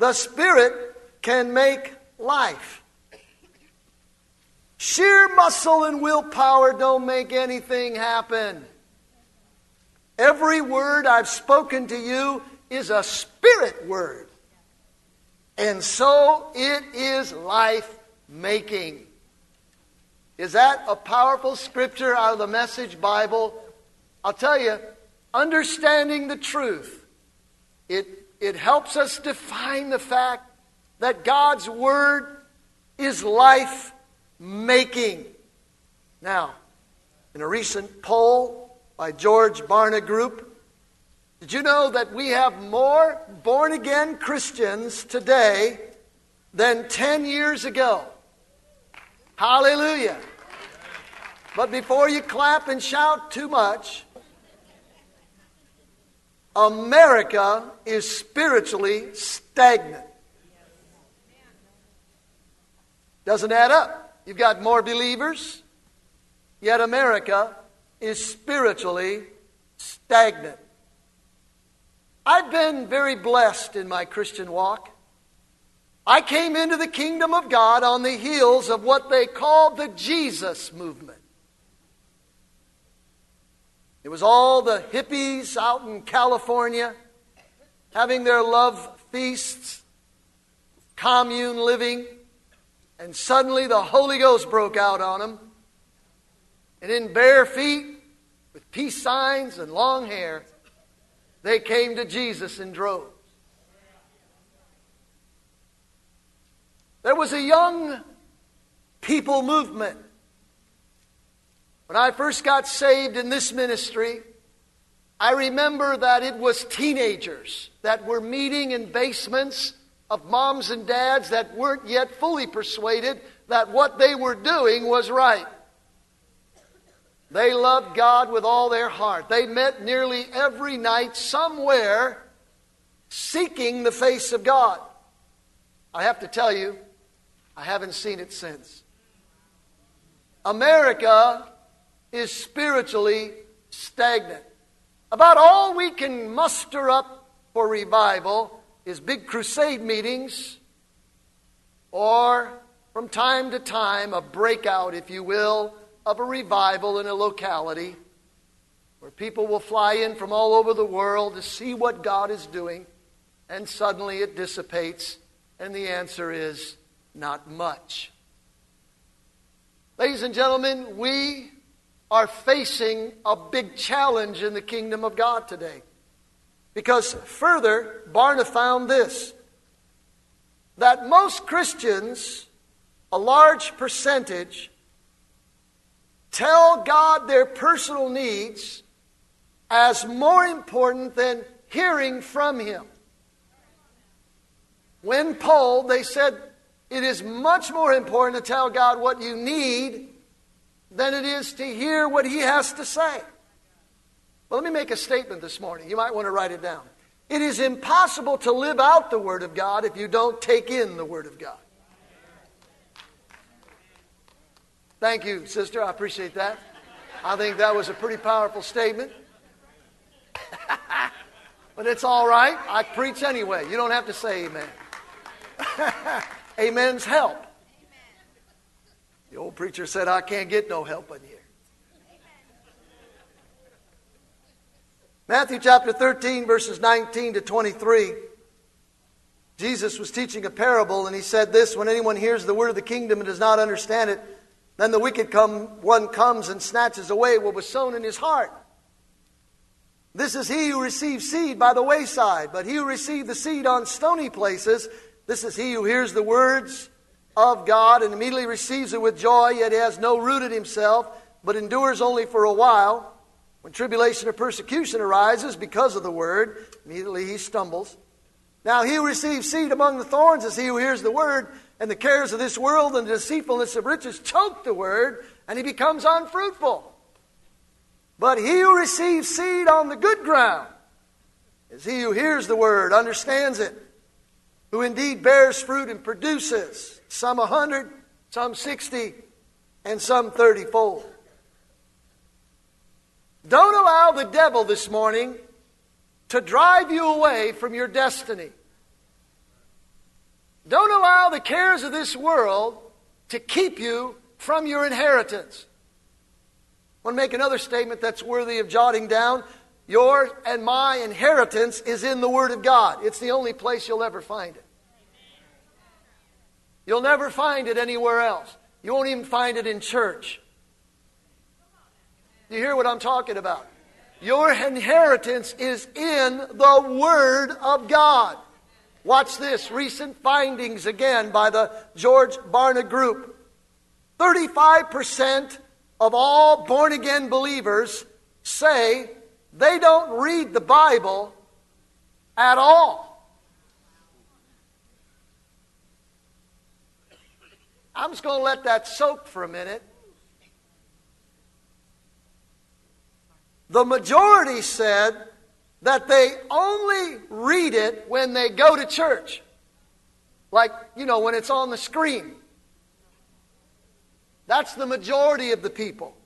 The Spirit can make life. Sheer muscle and willpower don't make anything happen. Every word I've spoken to you is a spirit word. And so it is life making. Is that a powerful scripture out of the Message Bible? I'll tell you, understanding the truth, it, it helps us define the fact that God's Word is life making. Now, in a recent poll by George Barna Group, did you know that we have more born again Christians today than 10 years ago? Hallelujah. But before you clap and shout too much, America is spiritually stagnant. Doesn't add up. You've got more believers, yet America is spiritually stagnant. I've been very blessed in my Christian walk. I came into the kingdom of God on the heels of what they called the Jesus movement. It was all the hippies out in California having their love feasts, commune living, and suddenly the Holy Ghost broke out on them. And in bare feet, with peace signs and long hair, they came to Jesus in droves. There was a young people movement when I first got saved in this ministry, I remember that it was teenagers that were meeting in basements of moms and dads that weren't yet fully persuaded that what they were doing was right. They loved God with all their heart. They met nearly every night somewhere seeking the face of God. I have to tell you, I haven't seen it since. America is spiritually stagnant. About all we can muster up for revival is big crusade meetings or from time to time a breakout, if you will, of a revival in a locality where people will fly in from all over the world to see what God is doing, and suddenly it dissipates, and the answer is not much. Ladies and gentlemen, we are facing a big challenge in the kingdom of God today. Because further, Barna found this that most Christians, a large percentage, tell God their personal needs as more important than hearing from Him. When polled, they said it is much more important to tell God what you need than it is to hear what he has to say. Well, let me make a statement this morning. You might want to write it down. It is impossible to live out the Word of God if you don't take in the Word of God. Thank you, sister. I appreciate that. I think that was a pretty powerful statement. but it's all right. I preach anyway. You don't have to say amen. Amen's help. The old preacher said, I can't get no help in here. Matthew chapter 13, verses 19 to 23. Jesus was teaching a parable, and he said this When anyone hears the word of the kingdom and does not understand it, then the wicked come, one comes and snatches away what was sown in his heart. This is he who receives seed by the wayside, but he who received the seed on stony places, this is he who hears the words of God and immediately receives it with joy, yet has no root in himself, but endures only for a while. When tribulation or persecution arises because of the word, immediately he stumbles. Now, he who receives seed among the thorns is he who hears the word, and the cares of this world and the deceitfulness of riches choke the word, and he becomes unfruitful. But he who receives seed on the good ground is he who hears the word, understands it, who indeed bears fruit and produces some a hundred, some sixty, and some thirty fold. Don't allow the devil this morning to drive you away from your destiny. Don't allow the cares of this world to keep you from your inheritance. I want to make another statement that's worthy of jotting down. Your and my inheritance is in the Word of God. It's the only place you'll ever find it. You'll never find it anywhere else. You won't even find it in church. You hear what I'm talking about? Your inheritance is in the Word of God. Watch this recent findings again by the George Barna Group. 35% of all born again believers say they don't read the Bible at all. I'm just going to let that soak for a minute. The majority said that they only read it when they go to church. Like, you know, when it's on the screen. That's the majority of the people.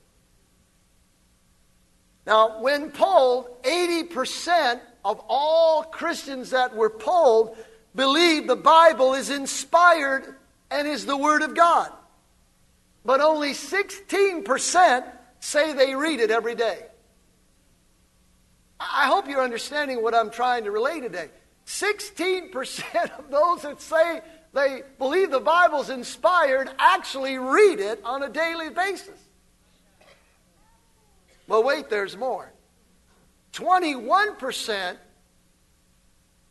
Now, when polled, 80% of all Christians that were polled believe the Bible is inspired and is the Word of God. But only 16% say they read it every day. I hope you're understanding what I'm trying to relay today. 16% of those that say they believe the Bible's inspired actually read it on a daily basis. But wait, there's more. 21%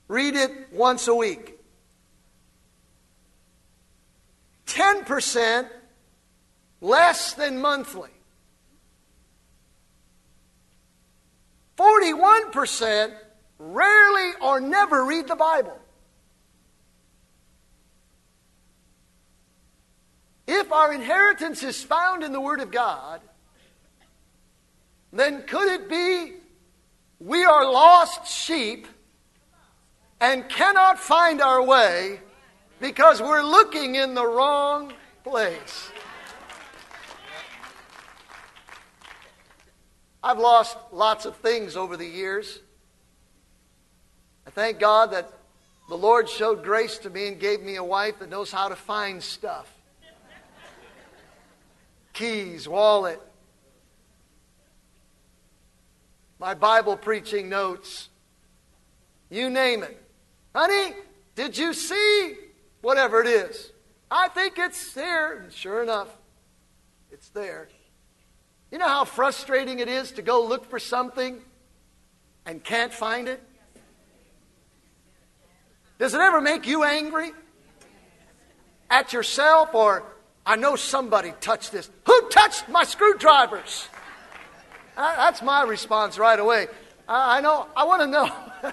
read it once a week. 10% less than monthly. 41% rarely or never read the Bible. If our inheritance is found in the Word of God, then could it be we are lost sheep and cannot find our way because we're looking in the wrong place? I've lost lots of things over the years. I thank God that the Lord showed grace to me and gave me a wife that knows how to find stuff keys, wallet, my Bible preaching notes, you name it. Honey, did you see whatever it is? I think it's there. And sure enough, it's there. You know how frustrating it is to go look for something and can't find it? Does it ever make you angry? At yourself or I know somebody touched this. Who touched my screwdrivers? That's my response right away. I know, I want to know.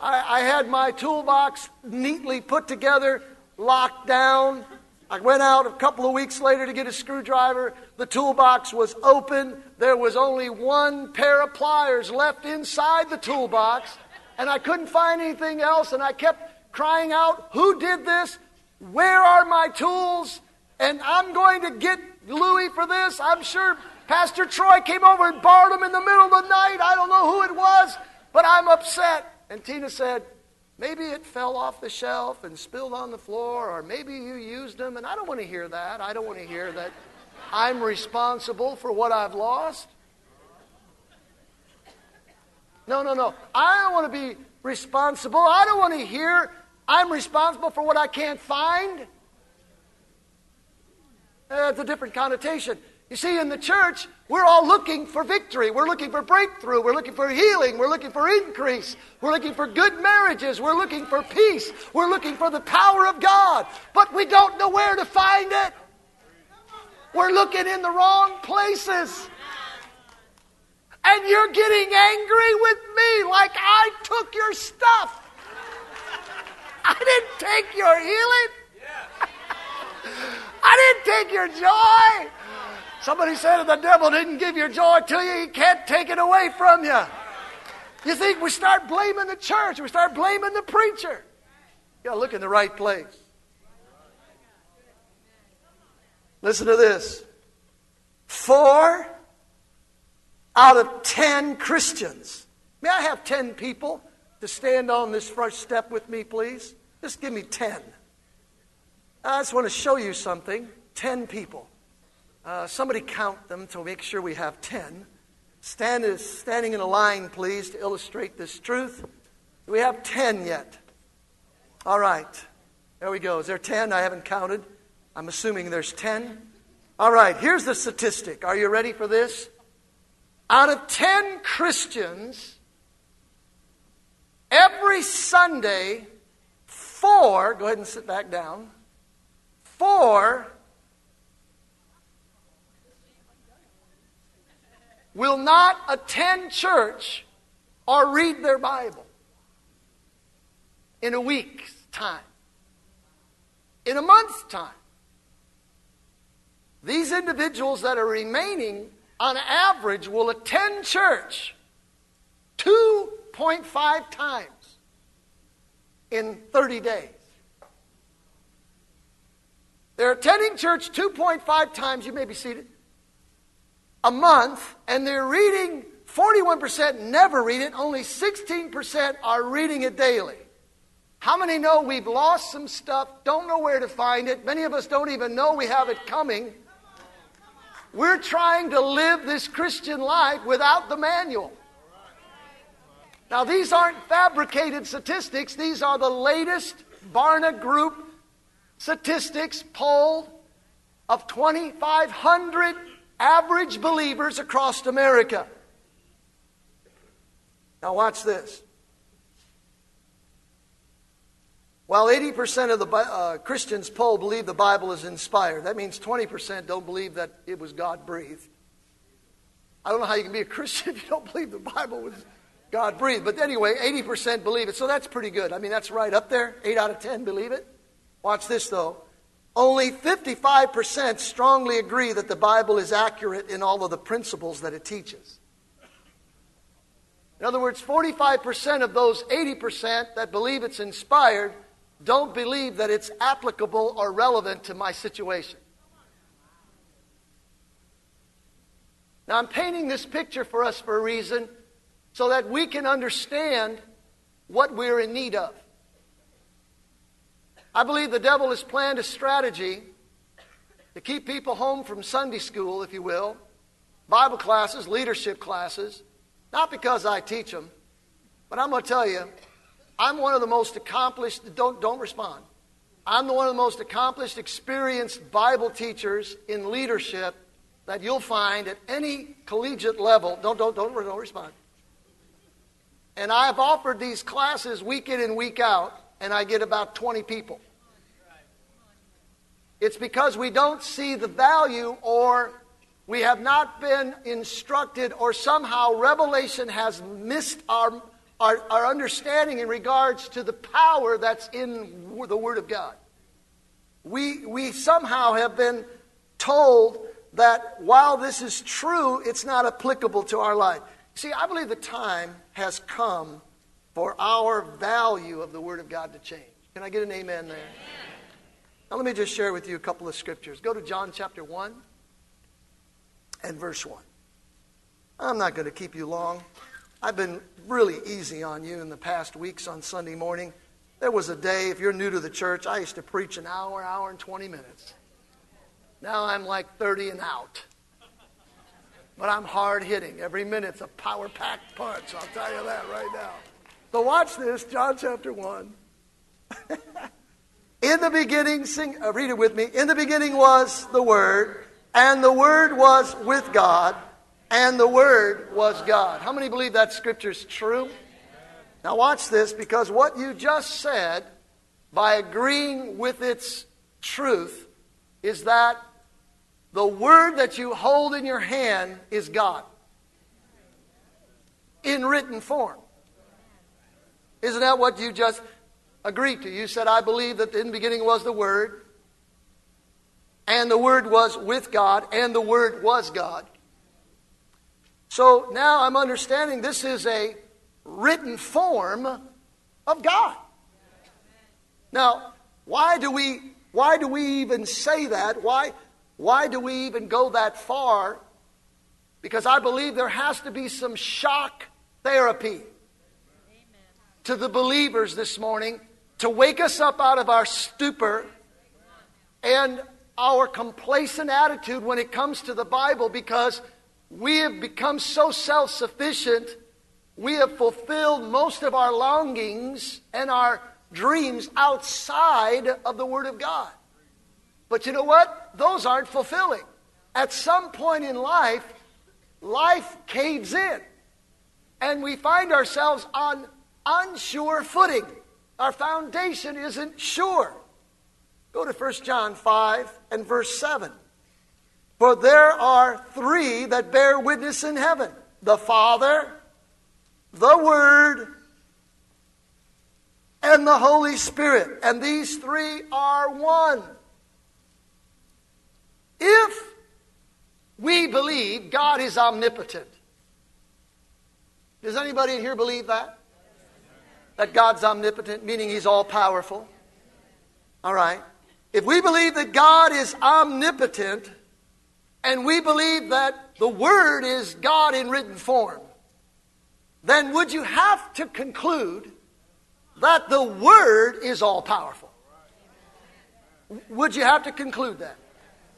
I, I had my toolbox neatly put together, locked down. I went out a couple of weeks later to get a screwdriver. The toolbox was open. There was only one pair of pliers left inside the toolbox, and I couldn't find anything else. And I kept crying out, Who did this? Where are my tools? And I'm going to get Louis for this. I'm sure Pastor Troy came over and borrowed him in the middle of the night. I don't know who it was, but I'm upset. And Tina said, Maybe it fell off the shelf and spilled on the floor, or maybe you used them. And I don't want to hear that. I don't want to hear that I'm responsible for what I've lost. No, no, no. I don't want to be responsible. I don't want to hear I'm responsible for what I can't find. That's a different connotation. You see, in the church, we're all looking for victory. We're looking for breakthrough. We're looking for healing. We're looking for increase. We're looking for good marriages. We're looking for peace. We're looking for the power of God. But we don't know where to find it. We're looking in the wrong places. And you're getting angry with me like I took your stuff. I didn't take your healing. I didn't take your joy. Somebody said if the devil didn't give your joy to you, he can't take it away from you. You think we start blaming the church, we start blaming the preacher. You gotta look in the right place. Listen to this. Four out of ten Christians. May I have ten people to stand on this first step with me, please? Just give me ten. I just want to show you something. Ten people. Uh, somebody count them to make sure we have ten. Stand is standing in a line, please, to illustrate this truth. Do we have ten yet? All right. There we go. Is there ten? I haven't counted. I'm assuming there's ten. All right. Here's the statistic. Are you ready for this? Out of ten Christians, every Sunday, four, go ahead and sit back down, four will not attend church or read their Bible in a week's time, in a month's time. These individuals that are remaining, on average, will attend church 2.5 times in 30 days. They're attending church 2.5 times. You may be seated a month, and they're reading 41% never read it, only 16% are reading it daily. How many know we've lost some stuff, don't know where to find it? Many of us don't even know we have it coming. We're trying to live this Christian life without the manual. Now, these aren't fabricated statistics, these are the latest Barna Group statistics polled of 2,500 average believers across America. Now, watch this. While 80% of the uh, Christians polled believe the Bible is inspired, that means 20% don't believe that it was God breathed. I don't know how you can be a Christian if you don't believe the Bible was God breathed. But anyway, 80% believe it. So that's pretty good. I mean, that's right up there. 8 out of 10 believe it. Watch this, though. Only 55% strongly agree that the Bible is accurate in all of the principles that it teaches. In other words, 45% of those 80% that believe it's inspired don't believe that it's applicable or relevant to my situation. Now, I'm painting this picture for us for a reason so that we can understand what we're in need of. I believe the devil has planned a strategy to keep people home from Sunday school, if you will, Bible classes, leadership classes, not because I teach them, but I'm going to tell you, I'm one of the most accomplished, don't, don't respond. I'm one of the most accomplished, experienced Bible teachers in leadership that you'll find at any collegiate level. Don't, don't, don't, don't respond. And I've offered these classes week in and week out and I get about 20 people. It's because we don't see the value or we have not been instructed or somehow revelation has missed our, our, our, understanding in regards to the power that's in the Word of God. We, we somehow have been told that while this is true, it's not applicable to our life. See, I believe the time has come for our value of the Word of God to change. Can I get an amen there? Now, let me just share with you a couple of scriptures. Go to John chapter 1 and verse 1. I'm not going to keep you long. I've been really easy on you in the past weeks on Sunday morning. There was a day, if you're new to the church, I used to preach an hour, hour, and 20 minutes. Now I'm like 30 and out. But I'm hard hitting. Every minute's a power packed punch. I'll tell you that right now. So watch this, John chapter 1. In the beginning, sing, uh, read it with me. In the beginning was the Word, and the Word was with God, and the Word was God. How many believe that scripture is true? Now, watch this because what you just said, by agreeing with its truth, is that the Word that you hold in your hand is God in written form. Isn't that what you just agreed to? You said, I believe that in the beginning was the Word, and the Word was with God, and the Word was God. So now I'm understanding this is a written form of God. Now, why do we why do we even say that? Why why do we even go that far? Because I believe there has to be some shock therapy to the believers this morning to wake us up out of our stupor and our complacent attitude when it comes to the Bible because we have become so self sufficient, we have fulfilled most of our longings and our dreams outside of the Word of God. But you know what? Those aren't fulfilling. At some point in life, life caves in, and we find ourselves on unsure footing. Our foundation isn't sure. Go to 1 John 5 and verse 7. For there are three that bear witness in heaven the Father, the Word, and the Holy Spirit. And these three are one. If we believe God is omnipotent, does anybody in here believe that? That God's omnipotent, meaning He's all powerful? All right. If we believe that God is omnipotent, and we believe that the Word is God in written form, then would you have to conclude that the Word is all powerful? Would you have to conclude that?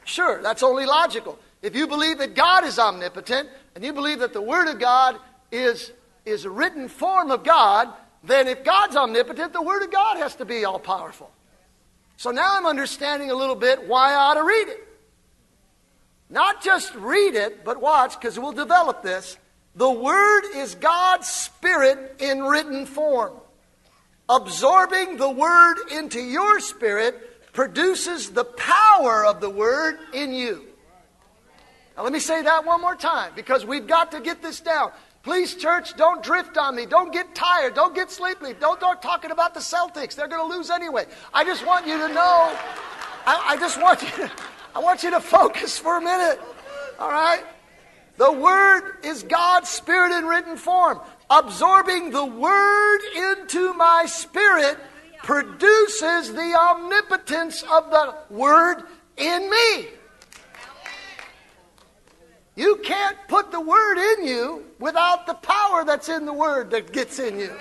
Sure, that's only logical. If you believe that God is omnipotent and you believe that the Word of God is, is a written form of God, then if God's omnipotent, the Word of God has to be all powerful. So now I'm understanding a little bit why I ought to read it. Not just read it, but watch, because we'll develop this. The Word is God's Spirit in written form. Absorbing the Word into your spirit produces the power of the Word in you. Now, let me say that one more time because we've got to get this down. Please, church, don't drift on me. Don't get tired. Don't get sleepy. Don't start talking about the Celtics. They're going to lose anyway. I just want you to know. I, I just want you. To, I want you to focus for a minute. All right. The Word is God's Spirit in written form. Absorbing the Word into my spirit produces the omnipotence of the Word in me. You can't put the Word in you without the power that's in the Word that gets in you.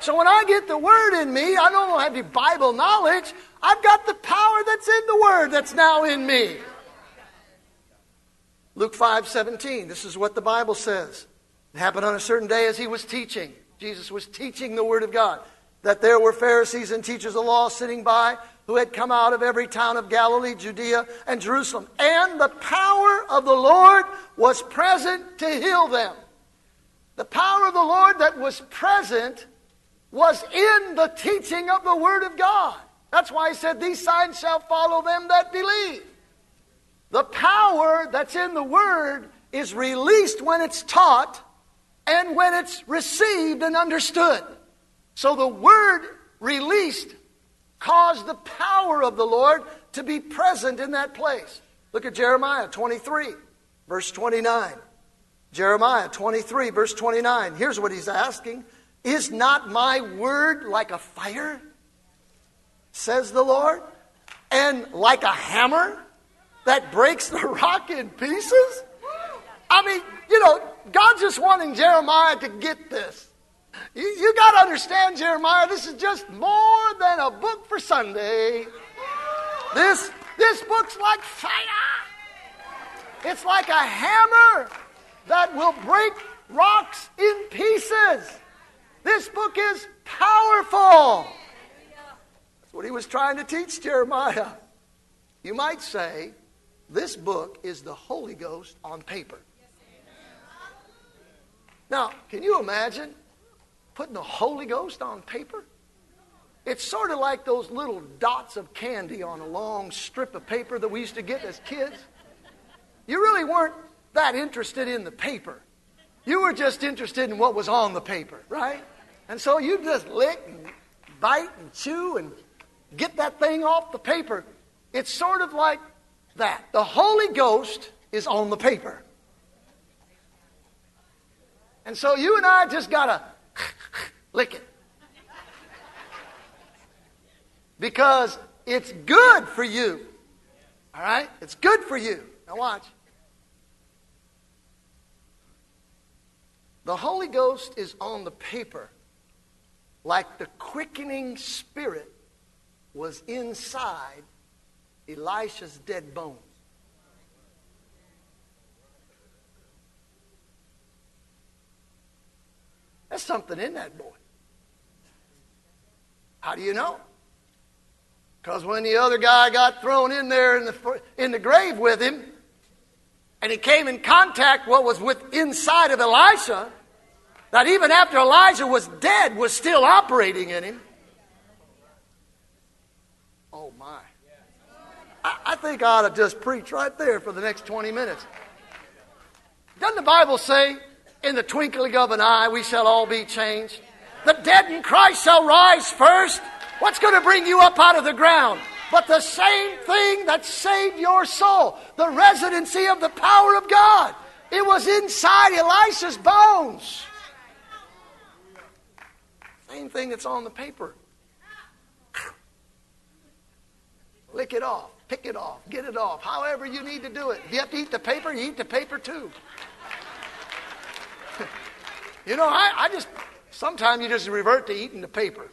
So when I get the Word in me, I don't have any Bible knowledge. I've got the power that's in the Word that's now in me. Luke 5 17, this is what the Bible says. It happened on a certain day as he was teaching. Jesus was teaching the Word of God. That there were Pharisees and teachers of law sitting by who had come out of every town of Galilee, Judea, and Jerusalem. And the power of the Lord was present to heal them. The power of the Lord that was present was in the teaching of the Word of God. That's why he said, These signs shall follow them that believe. The power that's in the Word is released when it's taught and when it's received and understood. So the Word released caused the power of the Lord to be present in that place. Look at Jeremiah 23, verse 29. Jeremiah 23, verse 29. Here's what he's asking Is not my word like a fire? Says the Lord. And like a hammer that breaks the rock in pieces? I mean, you know, God's just wanting Jeremiah to get this. You, you got to understand, Jeremiah, this is just more than a book for Sunday. This, this book's like fire. It's like a hammer that will break rocks in pieces. This book is powerful. That's what he was trying to teach Jeremiah. You might say, this book is the Holy Ghost on paper. Now, can you imagine putting the Holy Ghost on paper? It's sort of like those little dots of candy on a long strip of paper that we used to get as kids. You really weren't that interested in the paper. You were just interested in what was on the paper, right? And so you just lick and bite and chew and get that thing off the paper. It's sort of like that. The Holy Ghost is on the paper. And so you and I just got to Lick it. Because it's good for you. All right? It's good for you. Now, watch. The Holy Ghost is on the paper like the quickening spirit was inside Elisha's dead bones. Something in that boy. How do you know? Because when the other guy got thrown in there in the, in the grave with him, and he came in contact what was with inside of Elisha, that even after Elijah was dead, was still operating in him. Oh my. I, I think I ought to just preach right there for the next 20 minutes. Doesn't the Bible say, in the twinkling of an eye we shall all be changed? The dead in Christ shall rise first. What's going to bring you up out of the ground? But the same thing that saved your soul, the residency of the power of God. It was inside Elisha's bones. Same thing that's on the paper. Lick it off, pick it off, get it off, however you need to do it. If you have to eat the paper, you eat the paper too. You know, I, I just, sometimes you just revert to eating the paper.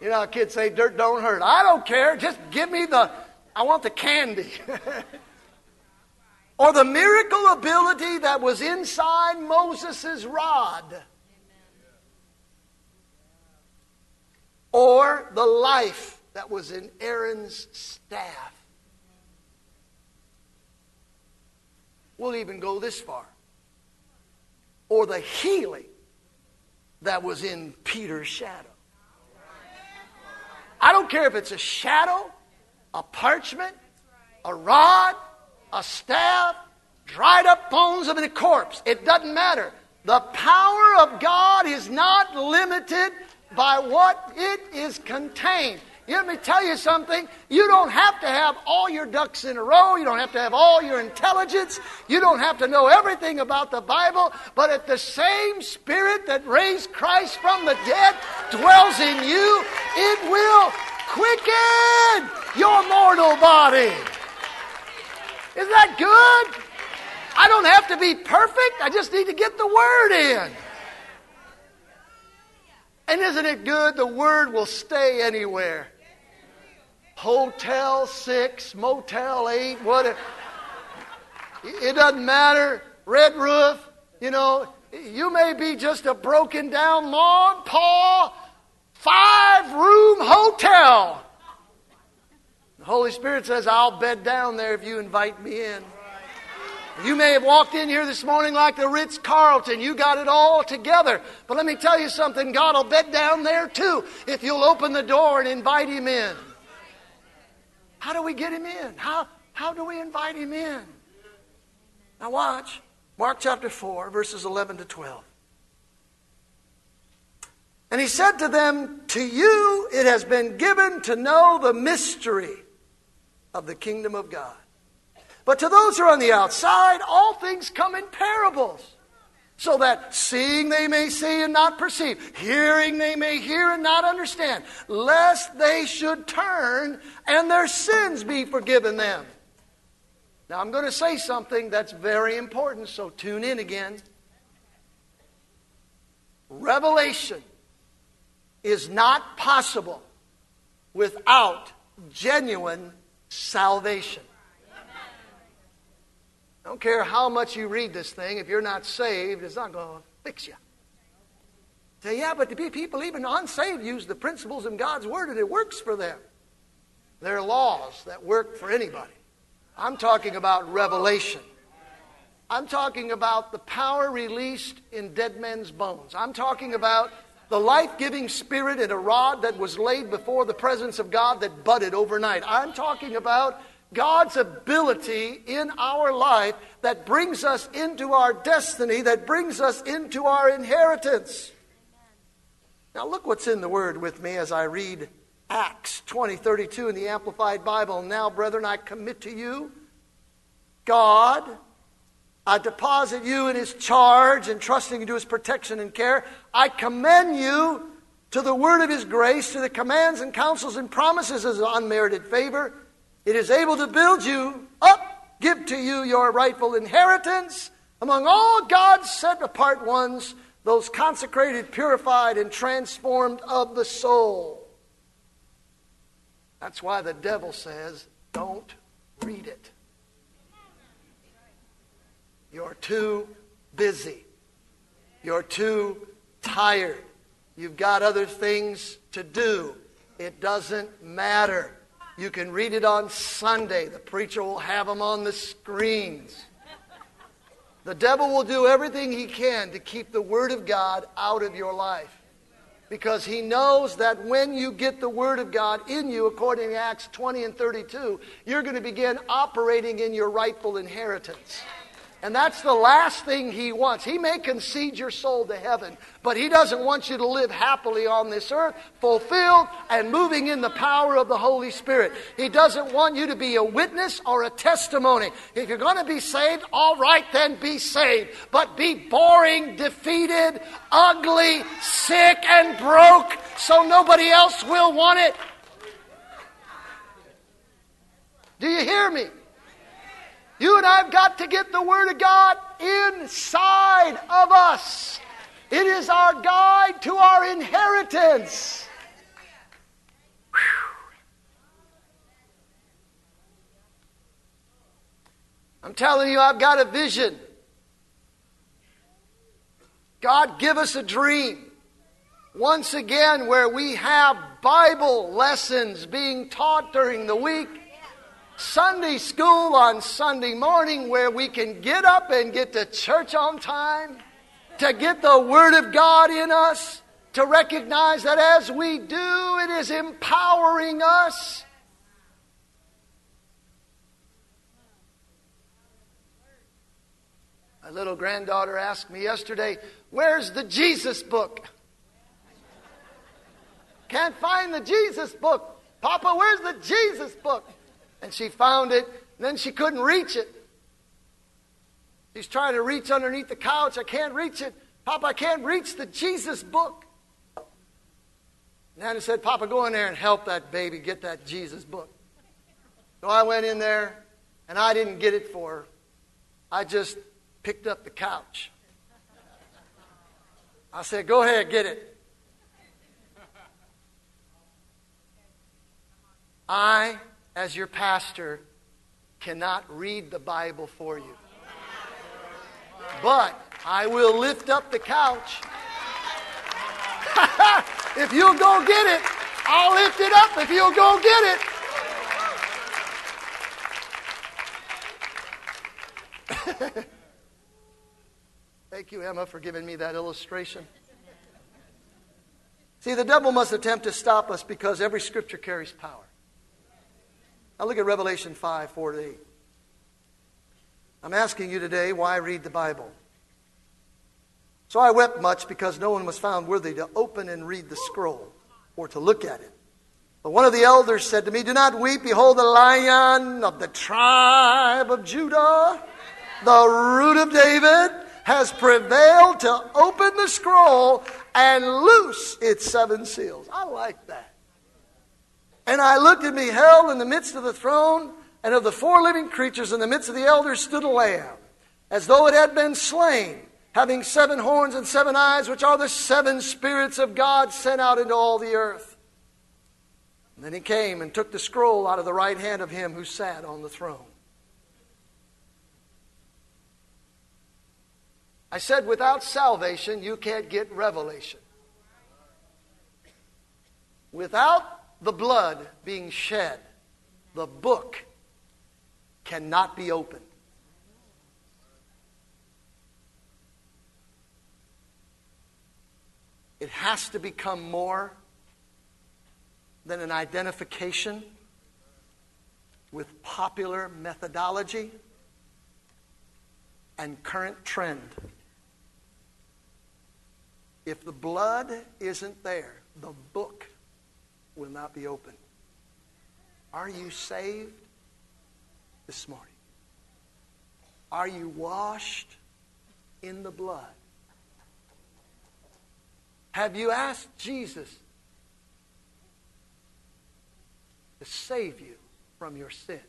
You know, kids say dirt don't hurt. I don't care. Just give me the, I want the candy. or the miracle ability that was inside Moses' rod. Or the life that was in Aaron's staff. We'll even go this far. Or the healing that was in Peter's shadow. I don't care if it's a shadow, a parchment, a rod, a staff, dried up bones of a corpse. It doesn't matter. The power of God is not limited by what it is contained. Let me tell you something. You don't have to have all your ducks in a row. You don't have to have all your intelligence. You don't have to know everything about the Bible. But if the same Spirit that raised Christ from the dead dwells in you, it will quicken your mortal body. Isn't that good? I don't have to be perfect. I just need to get the Word in. And isn't it good? The Word will stay anywhere. Hotel 6, Motel 8, whatever. It doesn't matter. Red roof, you know, you may be just a broken down log, Paul, five room hotel. The Holy Spirit says, I'll bed down there if you invite me in. You may have walked in here this morning like the Ritz Carlton. You got it all together. But let me tell you something God will bed down there too if you'll open the door and invite Him in. How do we get Him in? How, how do we invite Him in? Now, watch Mark chapter 4, verses 11 to 12. And He said to them, To you it has been given to know the mystery of the kingdom of God. But to those who are on the outside, all things come in parables. So that seeing they may see and not perceive, hearing they may hear and not understand, lest they should turn and their sins be forgiven them. Now I'm going to say something that's very important, so tune in again. Revelation is not possible without genuine salvation. I don't care how much you read this thing, if you're not saved, it's not going to fix you. Say, yeah, but the people, even unsaved, use the principles in God's Word and it works for them. There are laws that work for anybody. I'm talking about revelation. I'm talking about the power released in dead men's bones. I'm talking about the life giving spirit in a rod that was laid before the presence of God that budded overnight. I'm talking about God's ability in our life that brings us into our destiny, that brings us into our inheritance. Now, look what's in the Word with me as I read Acts 20 32 in the Amplified Bible. Now, brethren, I commit to you God. I deposit you in His charge, entrusting you to His protection and care. I commend you to the word of His grace, to the commands and counsels and promises of His unmerited favor it is able to build you up, give to you your rightful inheritance among all God's set apart ones, those consecrated, purified, and transformed of the soul. That's why the devil says, don't read it. You're too busy. You're too tired. You've got other things to do. It doesn't matter. You can read it on Sunday. The preacher will have them on the screens. The devil will do everything he can to keep the Word of God out of your life. Because he knows that when you get the Word of God in you, according to Acts 20 and 32, you're going to begin operating in your rightful inheritance. And that's the last thing he wants. He may concede your soul to heaven, but he doesn't want you to live happily on this earth, fulfilled and moving in the power of the Holy Spirit. He doesn't want you to be a witness or a testimony. If you're going to be saved, all right, then be saved. But be boring, defeated, ugly, sick, and broke so nobody else will want it. Do you hear me? You and I have got to get the Word of God inside of us. It is our guide to our inheritance. Whew. I'm telling you, I've got a vision. God, give us a dream. Once again, where we have Bible lessons being taught during the week Sunday school on Sunday morning where we can get up and get to church on time, to get the Word of God in us, to recognize that as we do, it is empowering us. My little granddaughter asked me yesterday, Where's the Jesus book? Can't find the Jesus book. Papa, where's the Jesus book? And she found it, and then she couldn't reach it. She's trying to reach underneath the couch. I can't reach it. Papa, I can't reach the Jesus book. Nana said, Papa, go in there and help that baby get that Jesus book. So I went in there, and I didn't get it for her. I just picked up the couch. I said, Go ahead, get it. I as your pastor, cannot read the Bible for you. But I will lift up the couch. if you'll go get it, I'll lift it up if you'll go get it. Thank you, Emma, for giving me that illustration. See, the devil must attempt to stop us because every scripture carries power. Now look at Revelation 5 4 to 8. I'm asking you today why read the Bible. So I wept much because no one was found worthy to open and read the scroll or to look at it. But one of the elders said to me, Do not weep. Behold, the lion of the tribe of Judah, the root of David, has prevailed to open the scroll and loose its seven seals. I like that. And I looked and beheld in the midst of the throne and of the four living creatures in the midst of the elders stood a lamb, as though it had been slain, having seven horns and seven eyes, which are the seven spirits of God sent out into all the earth. And then he came and took the scroll out of the right hand of him who sat on the throne. I said, without salvation, you can't get revelation. Without the blood being shed, the book cannot be opened. It has to become more than an identification with popular methodology and current trend. If the blood isn't there, the book will not be open. Are you saved this morning? Are you washed in the blood? Have you asked Jesus to save you from your sin?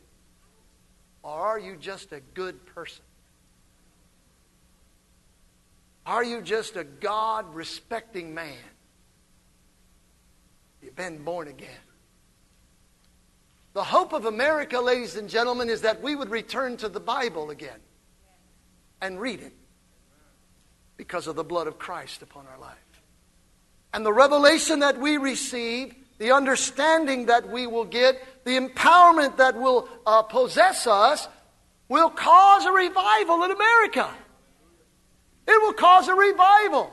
Or are you just a good person? Are you just a God respecting man? You've been born again. The hope of America, ladies and gentlemen, is that we would return to the Bible again and read it because of the blood of Christ upon our life. And the revelation that we receive, the understanding that we will get, the empowerment that will uh, possess us, will cause a revival in America. It will cause a revival.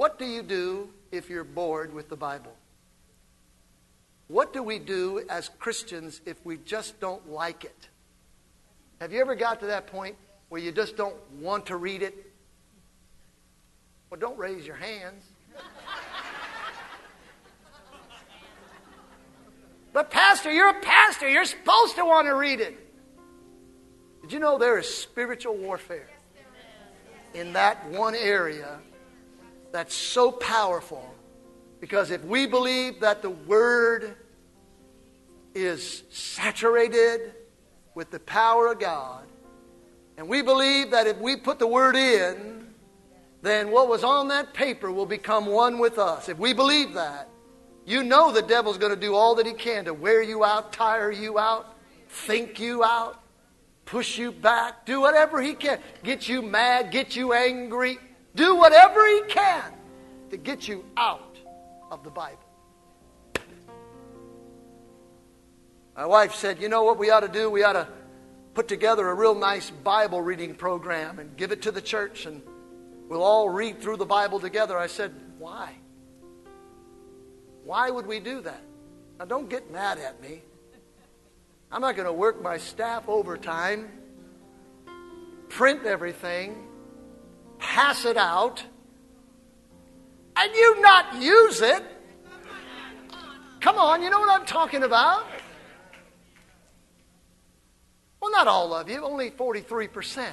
What do you do if you're bored with the Bible? What do we do as Christians if we just don't like it? Have you ever got to that point where you just don't want to read it? Well, don't raise your hands. but, Pastor, you're a pastor. You're supposed to want to read it. Did you know there is spiritual warfare in that one area that's so powerful? Because if we believe that the Word is saturated with the power of God. And we believe that if we put the word in, then what was on that paper will become one with us. If we believe that, you know the devil's going to do all that he can to wear you out, tire you out, think you out, push you back, do whatever he can. Get you mad, get you angry, do whatever he can to get you out of the Bible. My wife said, You know what we ought to do? We ought to put together a real nice Bible reading program and give it to the church, and we'll all read through the Bible together. I said, Why? Why would we do that? Now, don't get mad at me. I'm not going to work my staff overtime, print everything, pass it out, and you not use it. Come on, you know what I'm talking about? Well, not all of you, only 43%.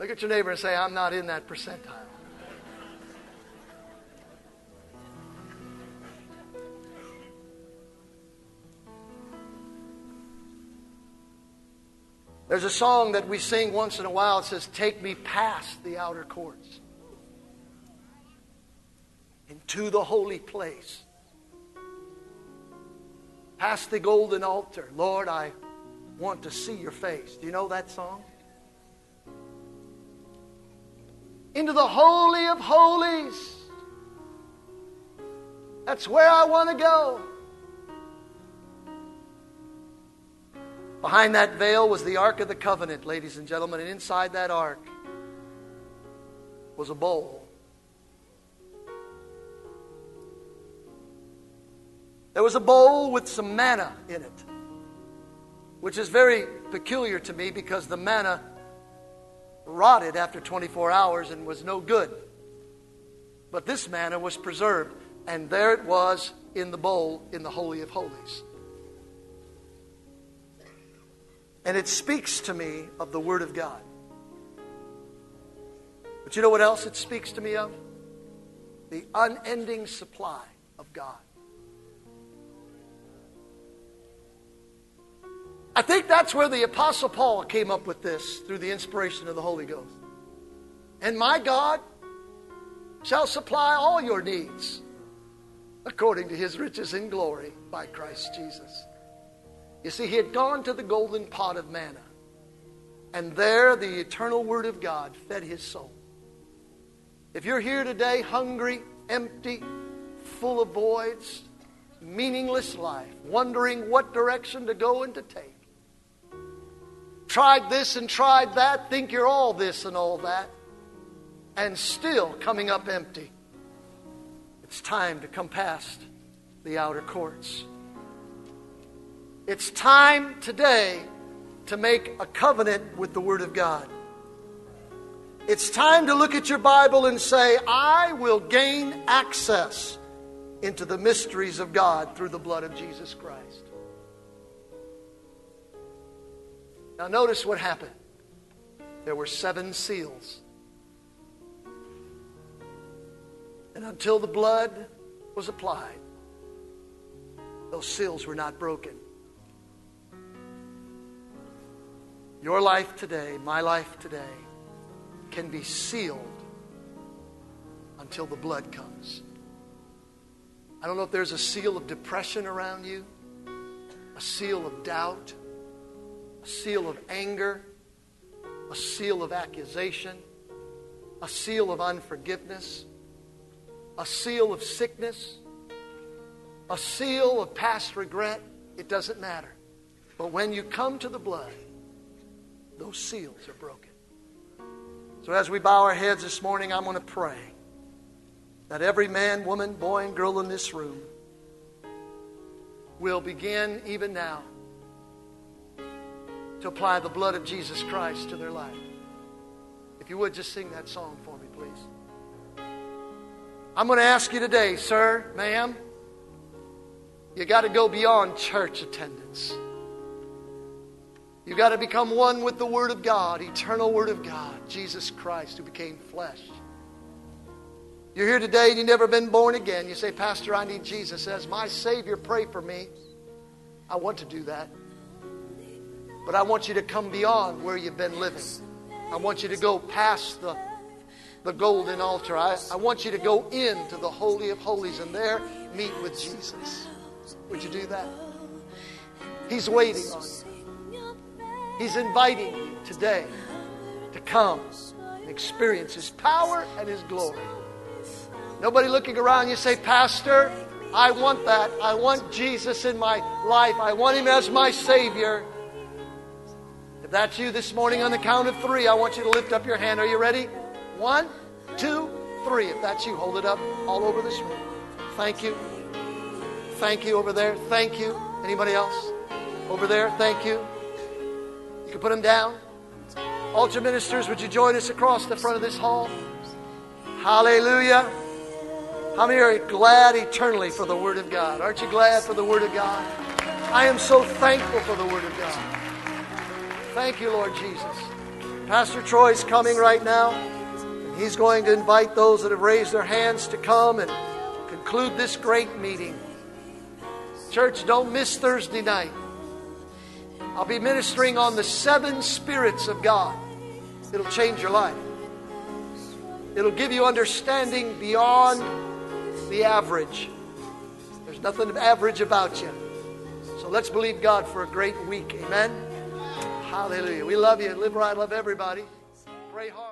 Look at your neighbor and say, I'm not in that percentile. There's a song that we sing once in a while. It says, Take me past the outer courts into the holy place past the golden altar. Lord, I want to see your face. Do you know that song? Into the Holy of Holies. That's where I want to go. Behind that veil was the Ark of the Covenant, ladies and gentlemen, and inside that ark was a bowl There was a bowl with some manna in it, which is very peculiar to me because the manna rotted after 24 hours and was no good. But this manna was preserved, and there it was in the bowl in the Holy of Holies. And it speaks to me of the Word of God. But you know what else it speaks to me of? The unending supply of God. I think that's where the Apostle Paul came up with this through the inspiration of the Holy Ghost. And my God shall supply all your needs according to his riches in glory by Christ Jesus. You see, he had gone to the golden pot of manna, and there the eternal Word of God fed his soul. If you're here today hungry, empty, full of voids, meaningless life, wondering what direction to go and to take, tried this and tried that, think you're all this and all that, and still coming up empty. It's time to come past the outer courts. It's time today to make a covenant with the Word of God. It's time to look at your Bible and say, I will gain access into the mysteries of God through the blood of Jesus Christ. Now, notice what happened. There were seven seals. And until the blood was applied, those seals were not broken. Your life today, my life today, can be sealed until the blood comes. I don't know if there's a seal of depression around you, a seal of doubt, a seal of anger, a seal of accusation, a seal of unforgiveness, a seal of sickness, a seal of past regret. It doesn't matter. But when you come to the blood, those seals are broken. So as we bow our heads this morning, I'm going to pray that every man, woman, boy, and girl in this room will begin even now to apply the blood of Jesus Christ to their life. If you would just sing that song for me, please. I'm going to ask you today, sir, ma'am, you got to go beyond church attendance. You got to become one with the Word of God, eternal Word of God, Jesus Christ who became flesh. You're here today and you've never been born again. You say, Pastor, I need Jesus as my Savior. Pray for me. I want to do that. But I want you to come beyond where you've been living. I want you to go past the, the golden altar. I, I want you to go into the Holy of Holies and there meet with Jesus. Would you do that? He's waiting on you. He's inviting you today to come and experience His power and His glory. Nobody looking around, you say, Pastor, I want that. I want Jesus in my life. I want Him as my Savior. If that's you this morning on the count of three, I want you to lift up your hand. Are you ready? One, two, three. If that's you, hold it up all over this room. Thank you. Thank you over there. Thank you. Anybody else? Over there. Thank you. Put them down. Altar ministers, would you join us across the front of this hall? Hallelujah. How many are glad eternally for the Word of God? Aren't you glad for the Word of God? I am so thankful for the Word of God. Thank you, Lord Jesus. Pastor Troy's coming right now. He's going to invite those that have raised their hands to come and conclude this great meeting. Church, don't miss Thursday night. I'll be ministering on the seven spirits of God. It'll change your life. It'll give you understanding beyond the average. There's nothing average about you. So let's believe God for a great week. Amen. Hallelujah. We love you. Live right. Love everybody. Pray hard.